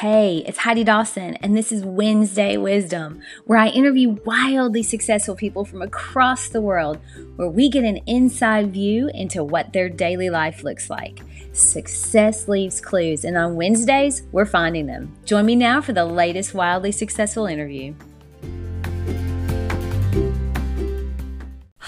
Hey, it's Heidi Dawson, and this is Wednesday Wisdom, where I interview wildly successful people from across the world, where we get an inside view into what their daily life looks like. Success leaves clues, and on Wednesdays, we're finding them. Join me now for the latest wildly successful interview.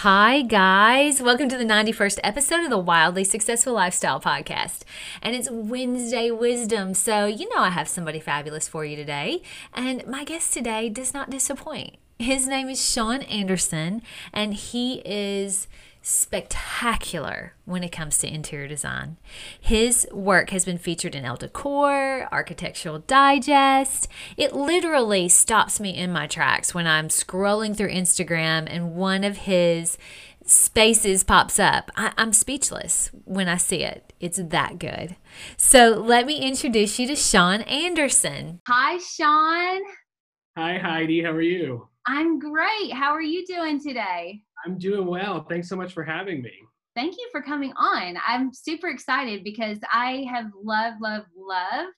Hi, guys. Welcome to the 91st episode of the Wildly Successful Lifestyle Podcast. And it's Wednesday Wisdom. So, you know, I have somebody fabulous for you today. And my guest today does not disappoint. His name is Sean Anderson, and he is spectacular when it comes to interior design. His work has been featured in Elle Decor, Architectural Digest. It literally stops me in my tracks when I'm scrolling through Instagram and one of his spaces pops up. I, am speechless when I see it. It's that good. So let me introduce you to Sean Anderson. Hi, Sean. Hi, Heidi. How are you? I'm great. How are you doing today? I'm doing well. Thanks so much for having me. Thank you for coming on. I'm super excited because I have loved, loved, loved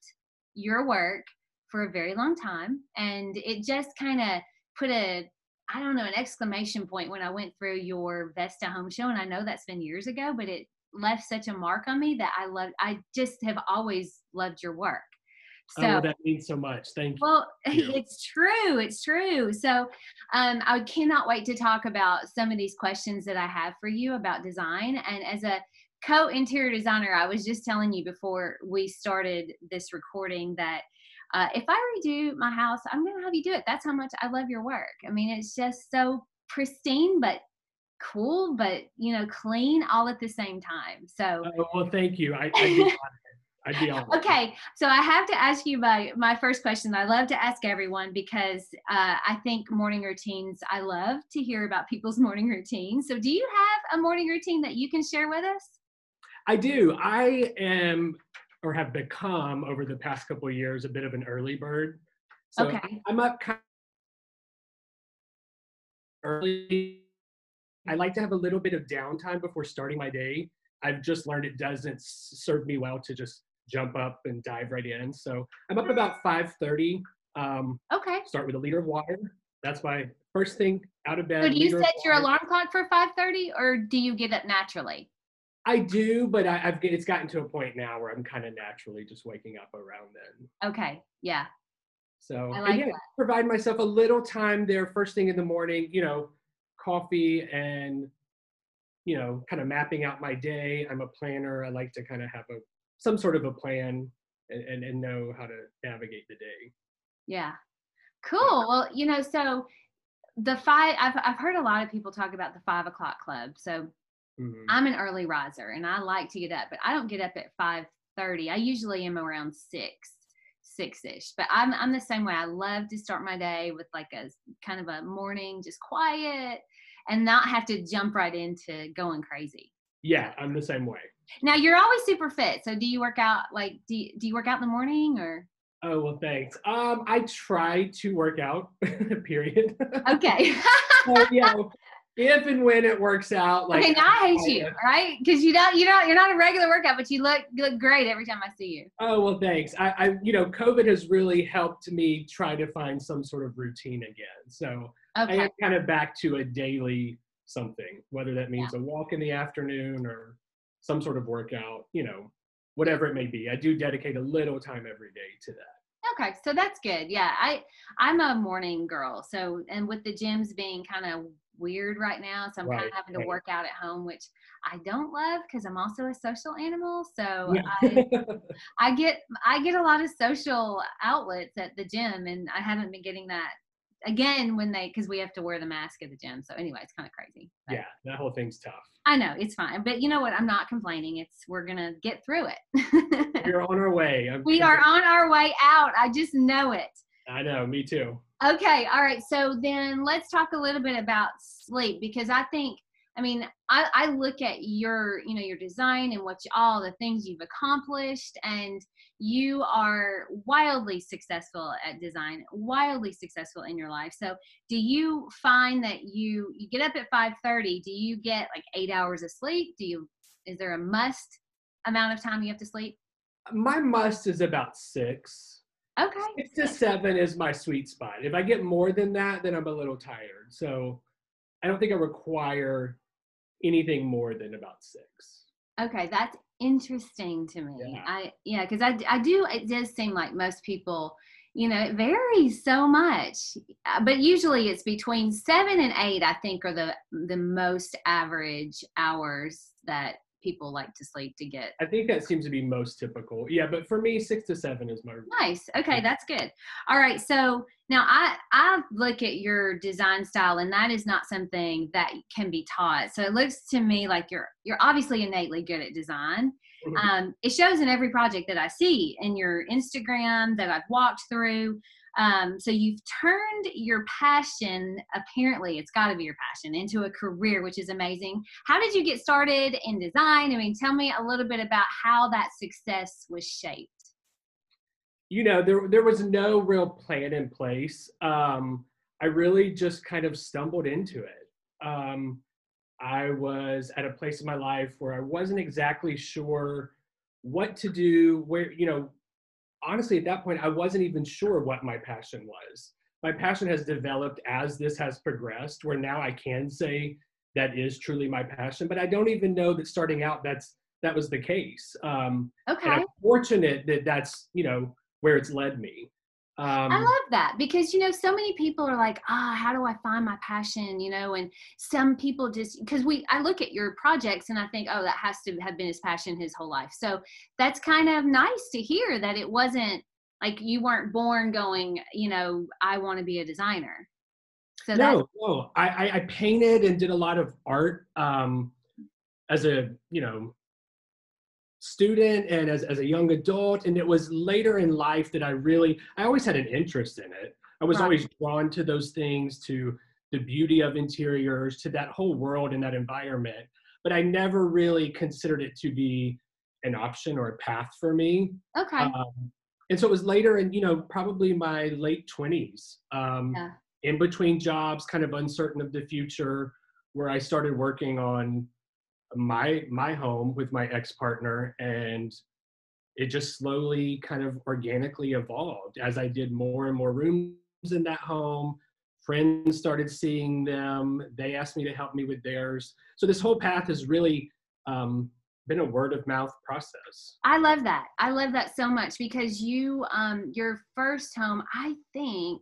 your work for a very long time. And it just kind of put a, I don't know, an exclamation point when I went through your Vesta home show. And I know that's been years ago, but it left such a mark on me that I love, I just have always loved your work. Oh, so oh, that means so much. Thank you. Well, it's true. It's true. So um, I cannot wait to talk about some of these questions that I have for you about design. And as a co interior designer, I was just telling you before we started this recording that uh, if I redo my house, I'm going to have you do it. That's how much I love your work. I mean, it's just so pristine, but cool, but you know, clean all at the same time. So, uh, well, thank you. I, I I'd be. Okay, so I have to ask you my my first question. I love to ask everyone because uh, I think morning routines. I love to hear about people's morning routines. So, do you have a morning routine that you can share with us? I do. I am or have become over the past couple of years a bit of an early bird. So okay. I'm up kind of early. I like to have a little bit of downtime before starting my day. I've just learned it doesn't serve me well to just jump up and dive right in. So I'm up about 5:30. Um, okay. Start with a liter of water. That's my first thing out of bed. So do you set your alarm clock for 5:30, or do you get up naturally? I do, but I, have it's gotten to a point now where I'm kind of naturally just waking up around then. Okay. Yeah. So I like yeah, provide myself a little time there first thing in the morning. You know, coffee and you know, kind of mapping out my day. I'm a planner. I like to kind of have a some sort of a plan and, and, and know how to navigate the day. Yeah. Cool. Well, you know, so the five, I've, I've heard a lot of people talk about the five o'clock club. So mm-hmm. I'm an early riser and I like to get up, but I don't get up at 5.30. I usually am around six, six-ish, but I'm, I'm the same way. I love to start my day with like a kind of a morning, just quiet and not have to jump right into going crazy. Yeah, I'm the same way. Now you're always super fit. So do you work out like do you, do you work out in the morning or? Oh well, thanks. Um, I try to work out. period. Okay. so, you know, if and when it works out, like okay, now I hate you, right? Because you don't, you don't, you're not a regular workout, but you look you look great every time I see you. Oh well, thanks. I, I, you know, COVID has really helped me try to find some sort of routine again. So okay. I am kind of back to a daily something, whether that means yeah. a walk in the afternoon or some sort of workout, you know, whatever it may be. I do dedicate a little time every day to that. Okay, so that's good. Yeah, I I'm a morning girl. So and with the gyms being kind of weird right now, so I'm right, kind of having to work out at home, which I don't love because I'm also a social animal. So yeah. I I get I get a lot of social outlets at the gym, and I haven't been getting that again when they because we have to wear the mask at the gym. So anyway, it's kind of crazy. But yeah, that whole thing's tough. I know it's fine, but you know what? I'm not complaining. It's we're gonna get through it. We're on our way. I'm we are on our way out. I just know it. I know. Me too. Okay. All right. So then let's talk a little bit about sleep because I think I mean, I, I look at your, you know, your design and what you, all the things you've accomplished, and you are wildly successful at design, wildly successful in your life. So, do you find that you you get up at five thirty? Do you get like eight hours of sleep? Do you is there a must amount of time you have to sleep? My must is about six. Okay. Six to seven is my sweet spot. If I get more than that, then I'm a little tired. So I don't think I require anything more than about six. Okay, that's interesting to me. Yeah. I yeah, because I I do. It does seem like most people, you know, it varies so much, uh, but usually it's between seven and eight. I think are the the most average hours that people like to sleep to get. I think that seems to be most typical. Yeah, but for me, six to seven is my nice. Okay, that's good. All right, so now I I look at your design style, and that is not something that can be taught. So it looks to me like you're you're obviously innately good at design. Mm-hmm. Um, it shows in every project that I see in your Instagram that I've walked through. Um, so you've turned your passion, apparently it's got to be your passion, into a career, which is amazing. How did you get started in design? I mean, tell me a little bit about how that success was shaped. You know, there there was no real plan in place. Um, I really just kind of stumbled into it. Um, I was at a place in my life where I wasn't exactly sure what to do, where you know honestly, at that point, I wasn't even sure what my passion was. My passion has developed as this has progressed, where now I can say that is truly my passion. But I don't even know that starting out that's that was the case. Um, okay. I'm fortunate that that's you know where it's led me. Um, I love that because you know so many people are like, ah, oh, how do I find my passion? You know, and some people just because we I look at your projects and I think, oh, that has to have been his passion his whole life. So that's kind of nice to hear that it wasn't like you weren't born going, you know, I want to be a designer. So no, no, I, I painted and did a lot of art um, as a you know student and as, as a young adult and it was later in life that i really i always had an interest in it i was right. always drawn to those things to the beauty of interiors to that whole world and that environment but i never really considered it to be an option or a path for me okay um, and so it was later in you know probably my late 20s um, yeah. in between jobs kind of uncertain of the future where i started working on my my home with my ex-partner and it just slowly kind of organically evolved. As i did more and more rooms in that home friends started seeing them they asked me to help me with theirs. So this whole path has really um, been a word of mouth process. I love that. I love that so much because you um, your first home i think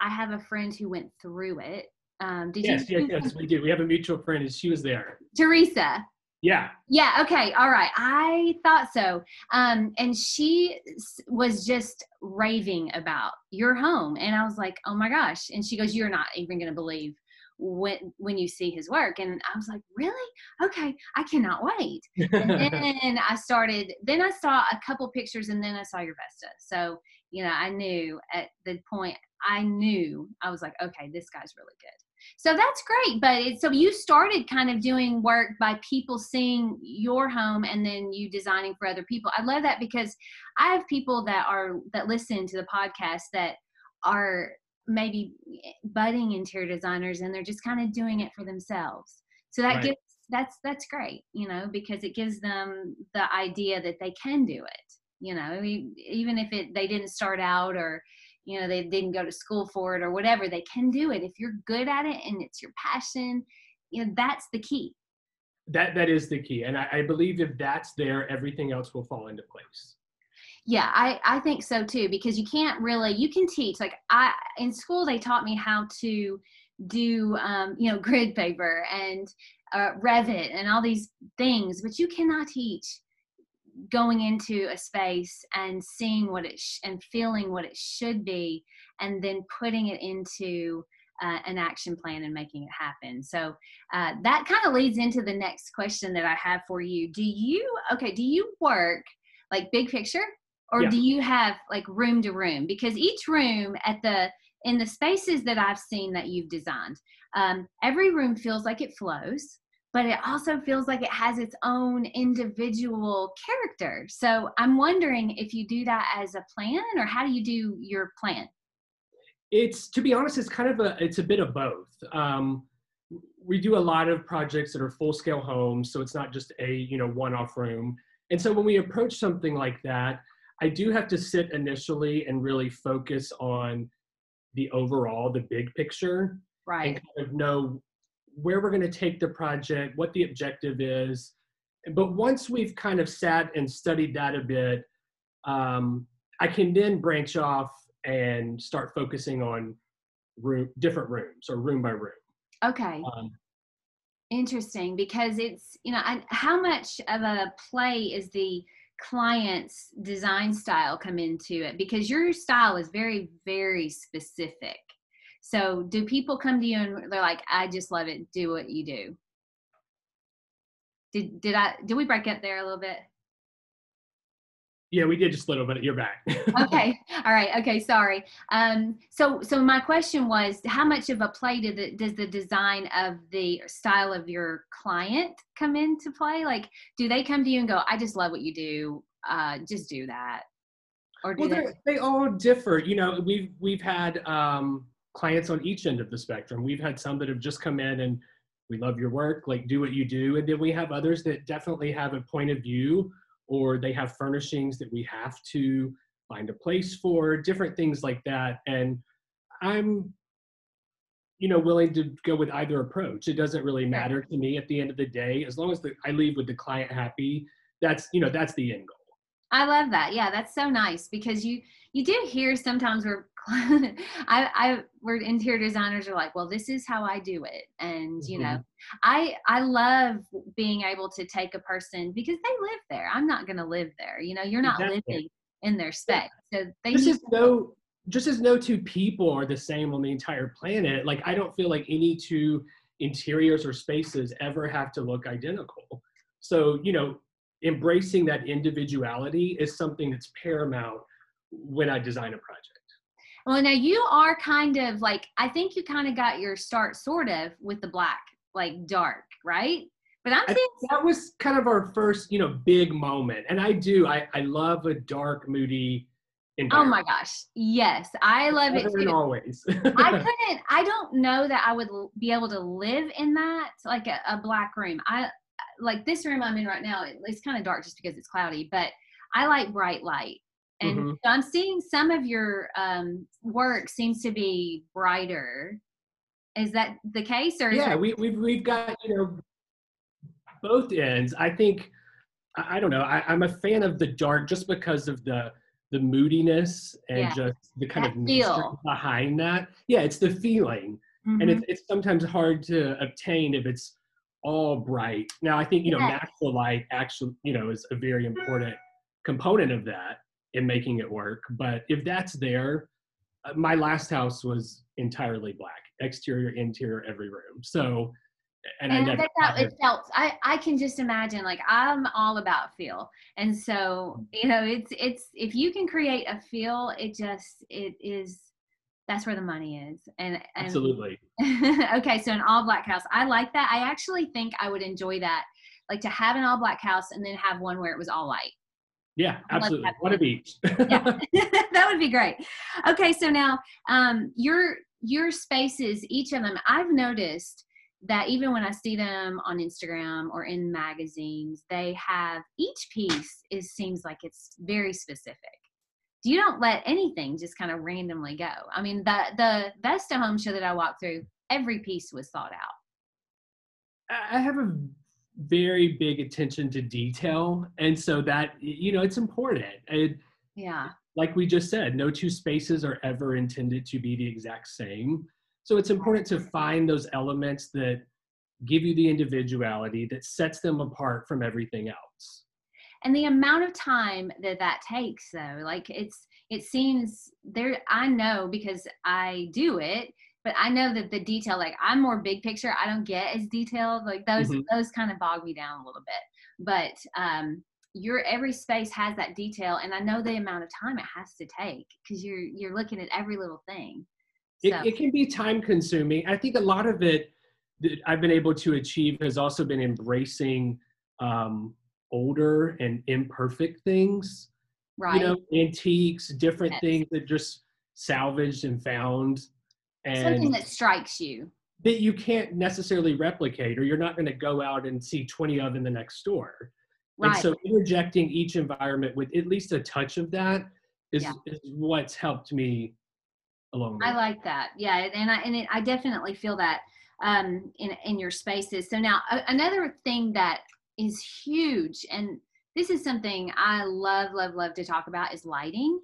i have a friend who went through it um, did yes, you? Yes, yes, we did. We have a mutual friend, and she was there. Teresa. Yeah. Yeah. Okay. All right. I thought so. Um, and she was just raving about your home, and I was like, "Oh my gosh!" And she goes, "You're not even going to believe when when you see his work." And I was like, "Really? Okay. I cannot wait." and then I started. Then I saw a couple pictures, and then I saw your Vesta. So you know, I knew at the point I knew I was like, "Okay, this guy's really good." So that's great. But it, so you started kind of doing work by people seeing your home and then you designing for other people. I love that because I have people that are that listen to the podcast that are maybe budding interior designers and they're just kind of doing it for themselves. So that right. gives that's that's great, you know, because it gives them the idea that they can do it. You know, even if it they didn't start out or you know they didn't go to school for it or whatever they can do it. If you're good at it and it's your passion you know that's the key. That that is the key and I, I believe if that's there everything else will fall into place. Yeah i i think so too because you can't really you can teach like i in school they taught me how to do um, you know grid paper and uh, revit and all these things but you cannot teach going into a space and seeing what it sh- and feeling what it should be and then putting it into uh, an action plan and making it happen. So uh, that kind of leads into the next question that i have for you. Do you okay do you work like big picture? Or yeah. do you have like room to room? Because each room at the in the spaces that i've seen that you've designed um, every room feels like it flows but it also feels like it has its own individual character. So I'm wondering if you do that as a plan or how do you do your plan? It's to be honest, it's kind of a it's a bit of both. Um, we do a lot of projects that are full scale homes, so it's not just a you know one off room. And so when we approach something like that, I do have to sit initially and really focus on the overall, the big picture, right? And kind of know where we're going to take the project, what the objective is. But once we've kind of sat and studied that a bit, um, I can then branch off and start focusing on room, different rooms or room by room. Okay. Um, Interesting, because it's you know, and how much of a play is the client's design style come into it? Because your style is very, very specific. So, do people come to you and they're like, "I just love it. Do what you do." Did did I did we break up there a little bit? Yeah, we did just a little bit. You're back. okay. All right. Okay. Sorry. Um, so, so my question was, how much of a play did the, does the design of the style of your client come into play? Like, do they come to you and go, "I just love what you do. Uh, just do that," or do well, they? They all differ. You know, we've we've had um, clients on each end of the spectrum. We've had some that have just come in and we love your work, like do what you do, and then we have others that definitely have a point of view or they have furnishings that we have to find a place for, different things like that. And I'm, you know, willing to go with either approach. It doesn't really matter to me at the end of the day, as long as the, I leave with the client happy. That's you know that's the end goal. I love that. Yeah, that's so nice because you you do hear sometimes where I I where interior designers are like, well, this is how I do it, and you mm-hmm. know, I I love being able to take a person because they live there. I'm not going to live there. You know, you're not exactly. living in their space, so they just as no just as no two people are the same on the entire planet. Like I don't feel like any two interiors or spaces ever have to look identical. So you know, embracing that individuality is something that's paramount when I design a project. Well, now you are kind of like, I think you kind of got your start sort of with the black, like dark, right? But I'm saying that was kind of our first, you know, big moment. And I do, I, I love a dark, moody, Oh my gosh. Yes. I love it too. always. I couldn't, I don't know that I would be able to live in that, like a, a black room. I, like this room I'm in right now, it's kind of dark just because it's cloudy, but I like bright light. And mm-hmm. so I'm seeing some of your um, work seems to be brighter. Is that the case, or yeah, we, we've we've got you know both ends. I think I, I don't know. I, am a fan of the dark just because of the the moodiness and yeah. just the kind that of feel behind that. Yeah, it's the feeling, mm-hmm. and it's it's sometimes hard to obtain if it's all bright. Now I think you know yeah. natural light actually you know is a very important component of that in making it work. But if that's there, uh, my last house was entirely black, exterior, interior, every room. So and, and I, I that it felt I, I can just imagine like I'm all about feel. And so, you know, it's it's if you can create a feel, it just it is that's where the money is. And, and absolutely. okay, so an all black house. I like that. I actually think I would enjoy that. Like to have an all black house and then have one where it was all white. Yeah, absolutely. What a beach. yeah. that would be great. Okay, so now um, your your spaces, each of them, I've noticed that even when I see them on Instagram or in magazines, they have each piece is seems like it's very specific you don't let anything just kind of randomly go. I mean, the the Vesta home show that I walked through, every piece was thought out. I have a very big attention to detail, and so that you know it's important. It, yeah. Like we just said, no two spaces are ever intended to be the exact same. So it's important to find those elements that give you the individuality that sets them apart from everything else and the amount of time that that takes though like it's it seems there i know because i do it but i know that the detail like i'm more big picture i don't get as detailed like those mm-hmm. those kind of bog me down a little bit but um your every space has that detail and i know the amount of time it has to take because you're you're looking at every little thing so. it, it can be time consuming i think a lot of it that i've been able to achieve has also been embracing um, older and imperfect things right you know antiques different yes. things that just salvaged and found and something that strikes you that you can't necessarily replicate or you're not going to go out and see 20 of in the next store Right. And so interjecting each environment with at least a touch of that is, yeah. is what's helped me along. I like that. Yeah, and I and it, I definitely feel that um, in in your spaces. So now a, another thing that is huge, and this is something I love, love, love to talk about is lighting.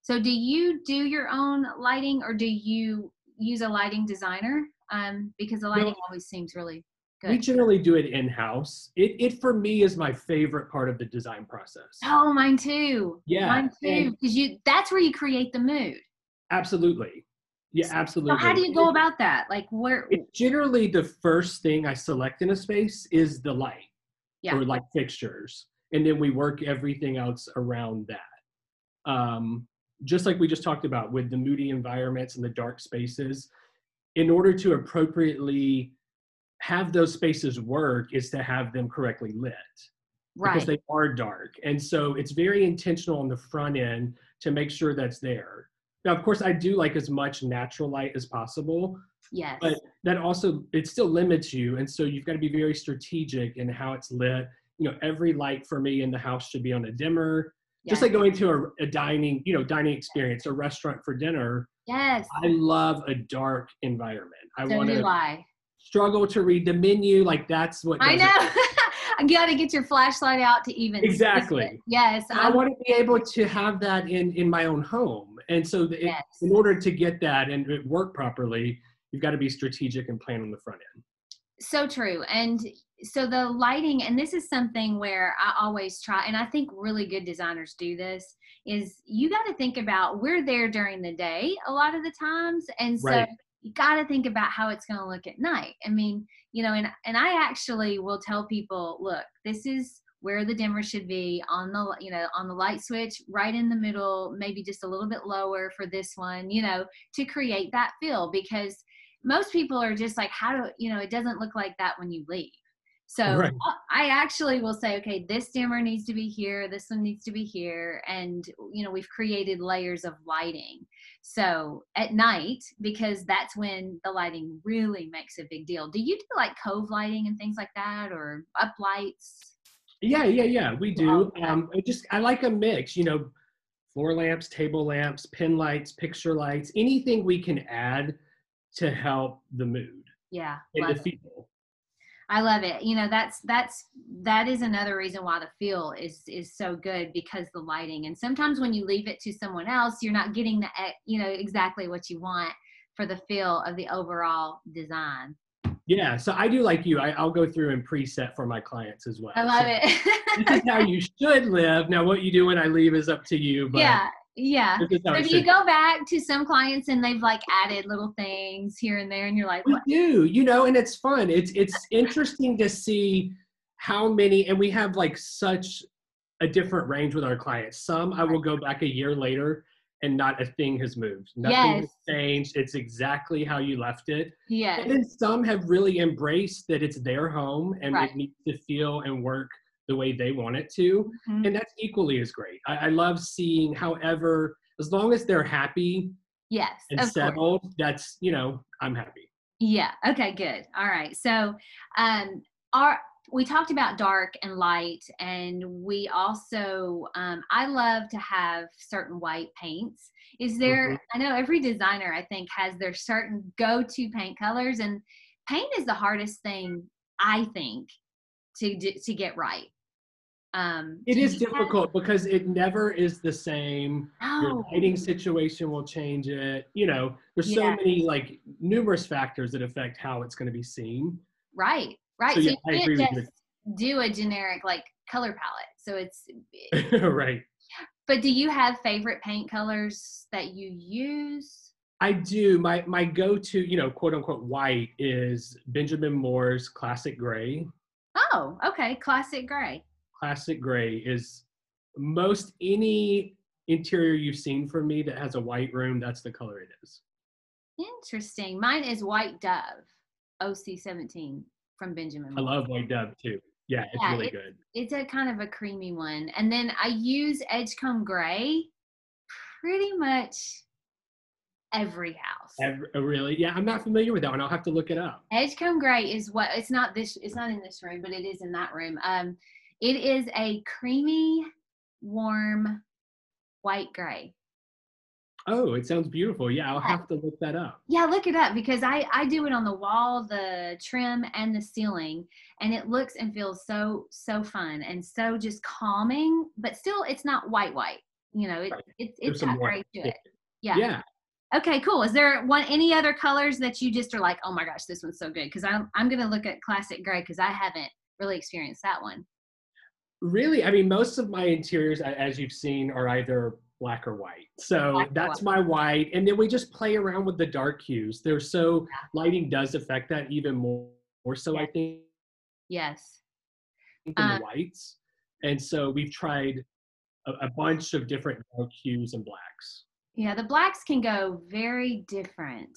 So do you do your own lighting, or do you use a lighting designer? Um, because the lighting well, always seems really good. We generally do it in house. It it for me is my favorite part of the design process. Oh, mine too. Yeah, mine too. Because you that's where you create the mood. Absolutely. Yeah, absolutely. So how do you go about that? Like where it, generally the first thing I select in a space is the light yeah. or like fixtures. And then we work everything else around that. Um, just like we just talked about with the moody environments and the dark spaces, in order to appropriately have those spaces work is to have them correctly lit. Right. Because they are dark. And so it's very intentional on the front end to make sure that's there. Now, of course, I do like as much natural light as possible. Yes. But that also it still limits you, and so you've got to be very strategic in how it's lit. You know, every light for me in the house should be on a dimmer. Just like going to a, a, dining, you know, dining experience, a restaurant for dinner. Yes. I love a dark environment. I so want to struggle to read the menu. Like that's what I know. you got to get your flashlight out to even exactly. Yes, I um want to be able to have that in in my own home, and so the, yes. in order to get that and it work properly, you've got to be strategic and plan on the front end. So true, and so the lighting, and this is something where I always try, and I think really good designers do this. Is you got to think about we're there during the day a lot of the times, and so. Right you got to think about how it's going to look at night. I mean, you know, and and I actually will tell people, look, this is where the dimmer should be on the you know on the light switch right in the middle maybe just a little bit lower for this one you know to create that feel because most people are just like how do you know it doesn't look like that when you leave so right. I actually will say, okay, this dimmer needs to be here, this one needs to be here. And, you know, we've created layers of lighting. So at night, because that's when the lighting really makes a big deal. Do you do like cove lighting and things like that or up lights? Yeah, yeah, yeah, we do. Um, I just, I like a mix, you know, floor lamps, table lamps, pin lights, picture lights, anything we can add to help the mood. Yeah. And the feel. I love it. You know, that's that's that is another reason why the feel is is so good because the lighting. And sometimes when you leave it to someone else, you're not getting the you know exactly what you want for the feel of the overall design. Yeah, so I do like you. I, will go through and preset for my clients as well. I love so it. this is how you should live. Now, what you do when I leave is up to you. But yeah, yeah. So if you go back to some clients and they've like added little things here and there, and you're like, what? we do, you know, and it's fun. It's it's interesting to see how many, and we have like such a different range with our clients. Some I will go back a year later and not a thing has moved. Nothing yes. has changed. It's exactly how you left it. Yeah. And then some have really embraced that it's their home and right. it needs to feel and work the way they want it to. Mm-hmm. And that's equally as great. I, I, love seeing, however, as long as they're happy yes, and settled, course. that's, you know, I'm happy. Yeah. Okay, good. All right. So, um, our, we talked about dark and light, and we also, um, I love to have certain white paints. Is there, mm-hmm. I know every designer, I think, has their certain go to paint colors, and paint is the hardest thing, I think, to, to get right. Um, it is difficult because it never is the same. No. Your lighting situation will change it. You know, there's so many like numerous factors that affect how it's going to be seen. Right, right. So, so yeah, you can't just do a generic like color palette. So it's right. But do you have favorite paint colors that you use? I do. My my go-to, you know, quote unquote white is Benjamin Moore's classic gray. Oh, okay. Classic gray classic gray is most any interior you've seen from me that has a white room, that's the color it is. Interesting. Mine is White Dove, OC17 from Benjamin. I love White Dove too. Yeah, it's yeah, really good. It's a kind of a creamy one. And then I use Edgecomb Gray pretty much every house. Every, oh, really? Yeah, I'm not familiar with that one. I'll have to look it up. Edgecomb Gray is what it's not this it's not in this room, but it is in that room. Um It is a creamy, warm white gray. Oh, it sounds beautiful. Yeah, I'll have to look that up. Yeah, look it up because I I do it on the wall, the trim, and the ceiling, and it looks and feels so so fun and so just calming. But still, it's not white white. You know, it, right. it it's got gray to it. Yeah. Yeah. Okay, cool. Is there one any other colors that you just are like, oh my gosh, this one's so good? Because I'm I'm gonna look at classic gray because I haven't really experienced that one. Really, I mean, most of my interiors, as you've seen, are either black or white. So black that's white. my white. And then we just play around with the dark hues. They're so lighting does affect that even more, more so, I think. Yes. Um, the whites. And so we've tried a, a bunch of different dark hues and blacks. Yeah, the blacks can go very different.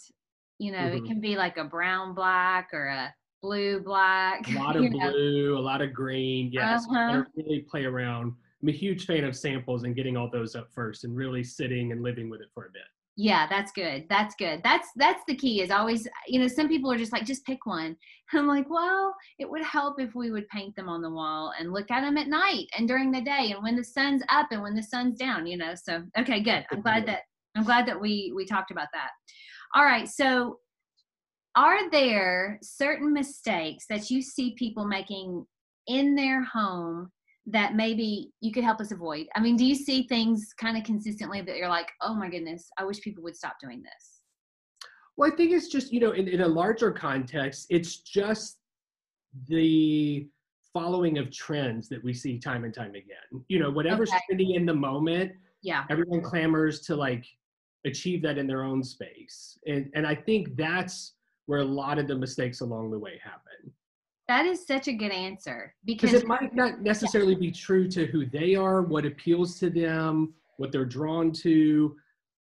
You know, mm-hmm. it can be like a brown black or a blue black. A lot of blue, know. a lot of green. Yes, uh-huh. really play around I'm a huge fan of samples and getting all those up first and really sitting and living with it for a bit. Yeah, that's good. That's good. That's that's the key is always, you know, some people are just like just pick one. And I'm like, well, it would help if we would paint them on the wall and look at them at night and during the day and when the sun's up and when the sun's down, you know. So, okay, good. I'm glad that I'm glad that we we talked about that. All right. So, are there certain mistakes that you see people making in their home that maybe you could help us avoid? I mean, do you see things kind of consistently that you're like, oh my goodness, I wish people would stop doing this? Well, I think it's just, you know, in, in a larger context, it's just the following of trends that we see time and time again. You know, whatever's okay. trending in the moment, yeah, everyone clamors to like achieve that in their own space. And and I think that's where a lot of the mistakes along the way happen. That is such a good answer because it might not necessarily yeah. be true to who they are, what appeals to them, what they're drawn to,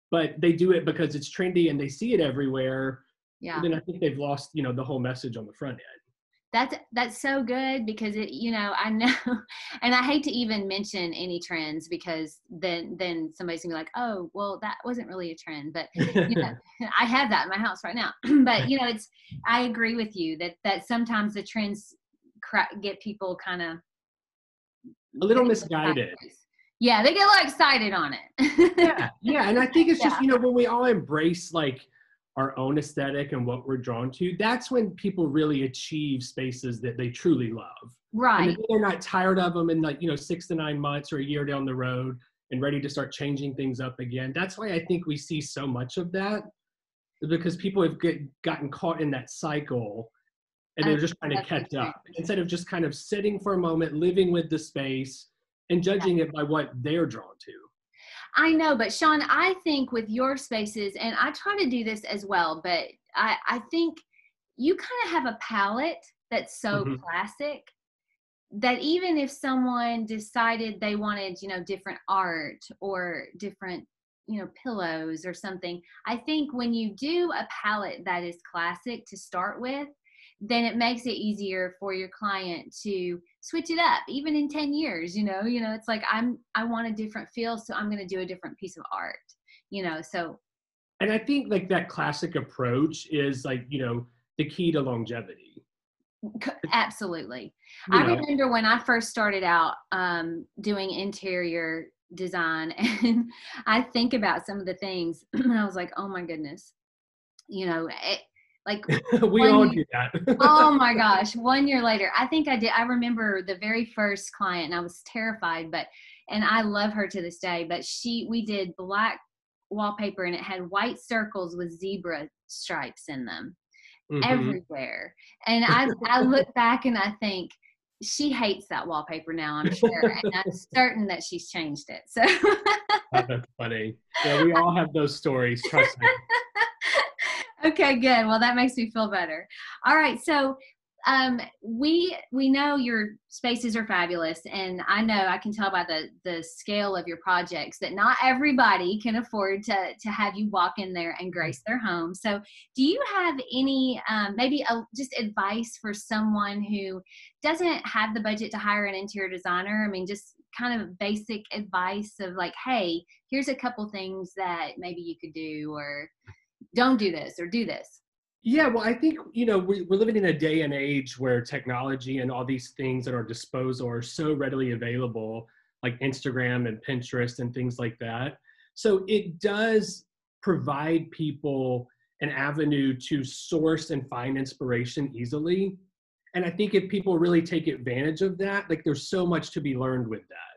but they do it because it's trendy and they see it everywhere. Yeah. then I think they've lost, you know, the whole message on the front end that's that's so good because it you know i know and i hate to even mention any trends because then then somebody's gonna be like oh well that wasn't really a trend but you know i have that in my house right now. But you know it's i agree with you that that sometimes the trends cra- get people kind of a little misguided. yeah they get a little excited on it. Yeah yeah and i think it's just yeah. you know when we all embrace like our own aesthetic and what we're drawn to, that's when people really achieve spaces that they truly love. Right. And they're not tired of them in like, you know, six to nine months or a year down the road and ready to start changing things up again. That's why I think we see so much of that because people have get, gotten caught in that cycle and they're just trying to catch up instead of just kind of sitting for a moment, living with the space and judging yeah. it by what they're drawn to. I know, but Sean, I think with your spaces, and I try to do this as well, but I, I think you kind of have a palette that's so mm-hmm. classic that even if someone decided they wanted, you know, different art or different, you know, pillows or something, I think when you do a palette that is classic to start with, then it makes it easier for your client to switch it up even in 10 years you know you know it's like i'm i want a different feel so i'm going to do a different piece of art you know so. And i think like that classic approach is like you know the key to longevity. Absolutely. You i know. remember when i first started out um, doing interior design and i think about some of the things and i was like oh my goodness. You know it, like we all do that. oh my gosh. One year later, I think I did. I remember the very first client and I was terrified, but, and I love her to this day, but she, we did black wallpaper and it had white circles with zebra stripes in them mm-hmm. everywhere. And I, I look back and I think, she hates that wallpaper now, I'm sure. and I'm certain that she's changed it. So that's funny. Yeah, we all have those stories, trust me okay, good. Well, that makes me feel better. All right, so um, we we know your spaces are fabulous, and I know I can tell by the the scale of your projects that not everybody can afford to to have you walk in there and grace their home. So, do you have any um, maybe a, just advice for someone who doesn't have the budget to hire an interior designer? I mean, just kind of basic advice of like, hey, here's a couple things that maybe you could do, or don't do this or do this Yeah, well, I think, you know, we're, we're living in a day and age where technology and all these things at our disposal are so readily available, like Instagram and Pinterest and things like that. So it does provide people an avenue to source and find inspiration easily. And I think if people really take advantage of that, like there's so much to be learned with that.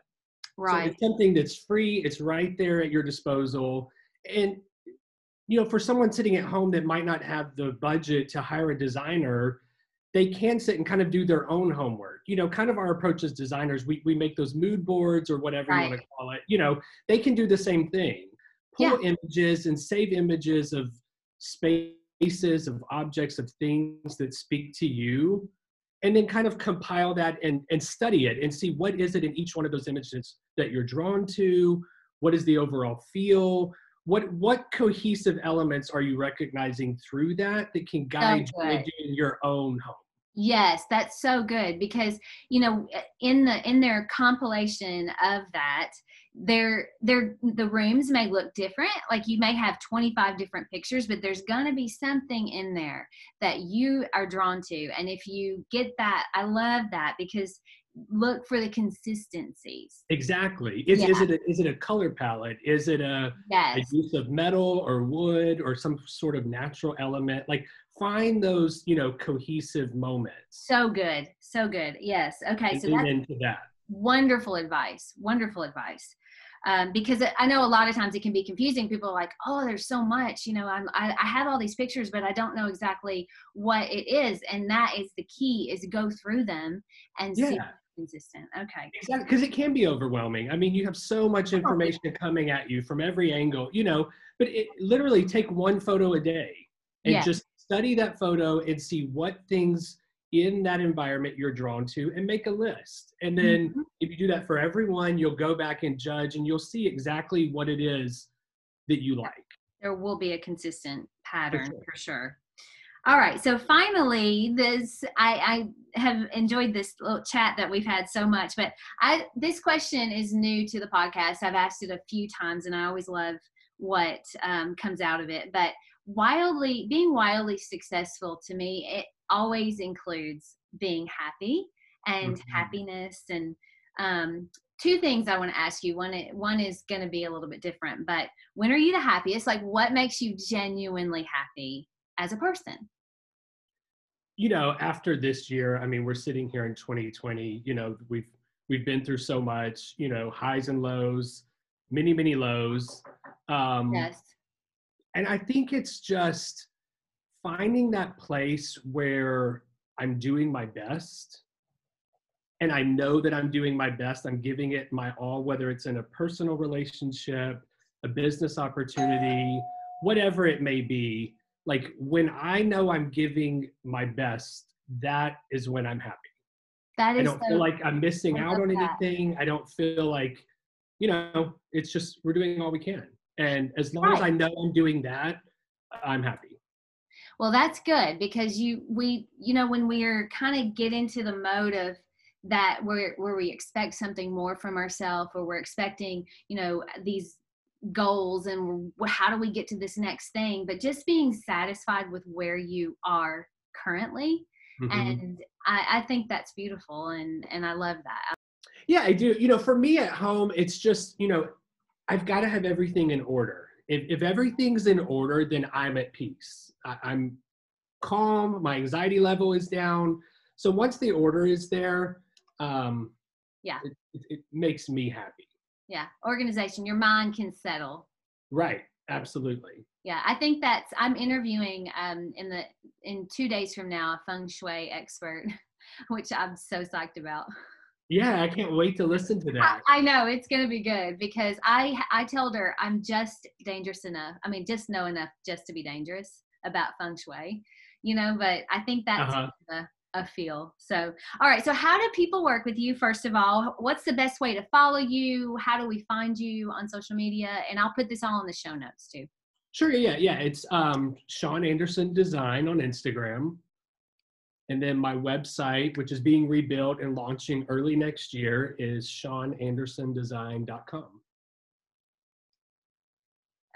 Right. So it's something that's free, it's right there at your disposal. And you know, for someone sitting at home that might not have the budget to hire a designer, they can sit and kind of do their own homework. You know, kind of our approach as designers, we, we make those mood boards or whatever right. you want to call it. You know, they can do the same thing. Pull yeah. images and save images of spaces, of objects, of things that speak to you, and then kind of compile that and, and study it and see what is it in each one of those images that you're drawn to, what is the overall feel, what what cohesive elements are you recognizing through that that can guide you in your own home? Yes that's so good because you know in the in their compilation of that their their the rooms may look different. Like you may have 25 different pictures but there's going to be something in there that you are drawn to. And if you get that i love that because look for the consistencies. Exactly. Is, yeah. is it a, is it a color palette? Is it a, yes. a use of metal or wood or some sort of natural element? Like find those you know cohesive moments. So good, so good. Yes. Okay. And so that's into that. Wonderful advice. Wonderful advice. Um, because I know a lot of times it can be confusing. People are like, "Oh, there's so much." You know, I'm, I, I have all these pictures, but I don't know exactly what it is. And that is the key: is go through them and yeah. see consistent. Okay. Exactly, because it can be overwhelming. I mean, you have so much information oh, coming at you from every angle, you know, but it literally take one photo a day and yeah. just study that photo and see what things in that environment you're drawn to and make a list. And then mm-hmm. if you do that for everyone, you'll go back and judge and you'll see exactly what it is that you like. There will be a consistent pattern for sure. For sure. All right. So finally, this I, I have enjoyed this little chat that we've had so much, but I this question is new to the podcast. I've asked it a few times, and I always love what um, comes out of it. But wildly being wildly successful to me, it always includes being happy and mm-hmm. happiness and um, two things I want to ask you. One, one is going to be a little bit different, but when are you the happiest? Like, what makes you genuinely happy as a person? You know, after this year, I mean, we're sitting here in 2020. You know, we've we've been through so much. You know, highs and lows, many many lows. Um, yes. And I think it's just finding that place where I'm doing my best and I know that I'm doing my best. I'm giving it my all, whether it's in a personal relationship, a business opportunity, whatever it may be like when I know I'm giving my best, that is when I'm happy. That is I don't so, feel like I'm missing out on that. anything. I don't feel like, you know, it's just we're doing all we can. And as long right. as I know I'm doing that, I'm happy. Well, that's good because you we you know when we're kind of get into the mode of that where where we expect something more from ourselves or we're expecting you know these goals and how do we get to this next thing but just being satisfied with where you are currently. Mm-hmm. and I, I think that's beautiful and and i love that. Yeah i do. You know for me at home it's just you know i've got to have everything in order. If, if everything's in order then i'm at peace. I, i'm calm my anxiety level is down. So once the order is there um yeah. it, it, it makes me happy yeah organization your mind can settle. Right absolutely. Yeah i think that's i'm interviewing um in the in two days from now a feng shui expert which i'm so psyched about. Yeah i can't wait to listen to that. I, I, know it's going to be good because i i told her i'm just dangerous enough i mean just know enough just to be dangerous about feng shui you know but i think that's uh-huh. the a feel. So, all right. So, how do people work with you? First of all, what's the best way to follow you? How do we find you on social media? And I'll put this all in the show notes too. Sure. Yeah. Yeah. It's um, Sean Anderson Design on Instagram. And then my website, which is being rebuilt and launching early next year, is SeanAndersonDesign.com.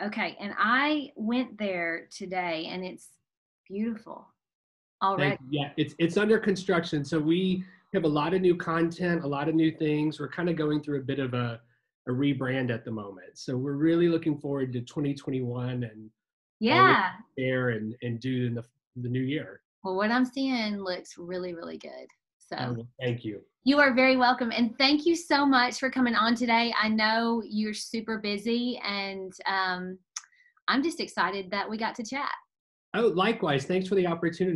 Okay. And I went there today and it's beautiful. Already. Yeah, it's it's under construction. So we have a lot of new content, a lot of new things. We're kind of going through a bit of a, a rebrand at the moment. So we're really looking forward to 2021 and yeah, there and and do in the the new year. Well, what I'm seeing looks really really good. So oh, well, thank you. You are very welcome. And thank you so much for coming on today. I know you're super busy, and um, I'm just excited that we got to chat. Oh, likewise. Thanks for the opportunity.